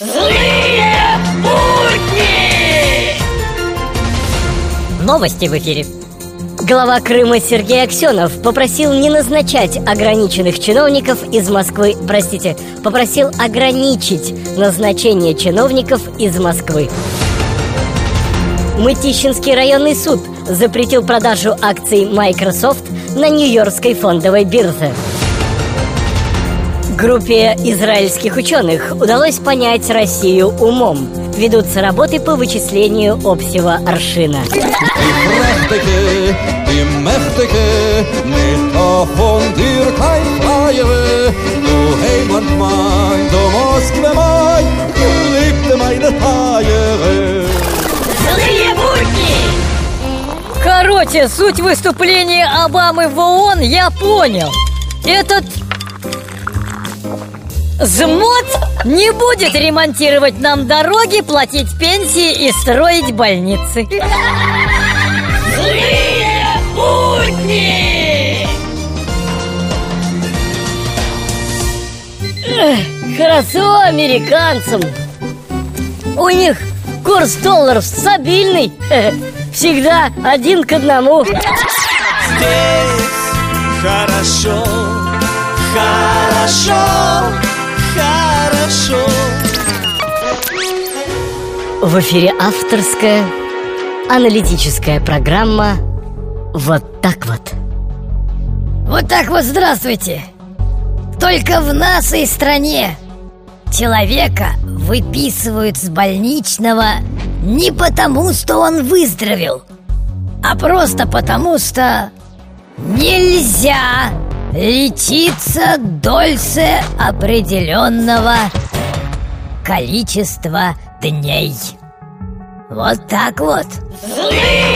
Злые будни! Новости в эфире. Глава Крыма Сергей Аксенов попросил не назначать ограниченных чиновников из Москвы, простите, попросил ограничить назначение чиновников из Москвы. Мытищинский районный суд запретил продажу акций Microsoft на Нью-Йоркской фондовой бирже. Группе израильских ученых удалось понять Россию умом. Ведутся работы по вычислению общего аршина. Короче, суть выступления Обамы в ООН я понял. Этот ЗМОД не будет ремонтировать нам дороги, платить пенсии и строить больницы. Злые будни! Хорошо американцам. У них курс долларов стабильный. Всегда один к одному. Здесь хорошо, хорошо, хорошо. В эфире авторская аналитическая программа «Вот так вот». Вот так вот здравствуйте. Только в нашей стране человека выписывают с больничного не потому, что он выздоровел, а просто потому, что нельзя лечиться дольше определенного количества дней. Вот так вот. Злые!